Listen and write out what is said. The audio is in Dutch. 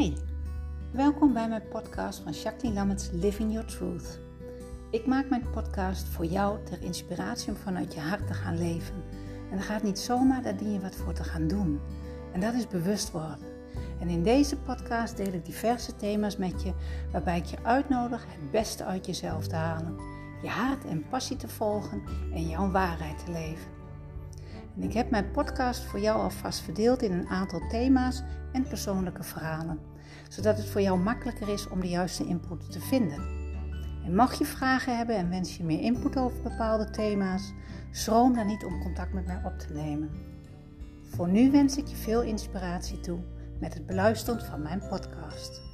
Hi, welkom bij mijn podcast van Jacqueline Lammerts Living Your Truth. Ik maak mijn podcast voor jou ter inspiratie om vanuit je hart te gaan leven. En dat gaat niet zomaar, daar dien je wat voor te gaan doen. En dat is bewust worden. En in deze podcast deel ik diverse thema's met je, waarbij ik je uitnodig het beste uit jezelf te halen, je hart en passie te volgen en jouw waarheid te leven. Ik heb mijn podcast voor jou alvast verdeeld in een aantal thema's en persoonlijke verhalen, zodat het voor jou makkelijker is om de juiste input te vinden. En mag je vragen hebben en wens je meer input over bepaalde thema's, schroom dan niet om contact met mij op te nemen. Voor nu wens ik je veel inspiratie toe met het beluisteren van mijn podcast.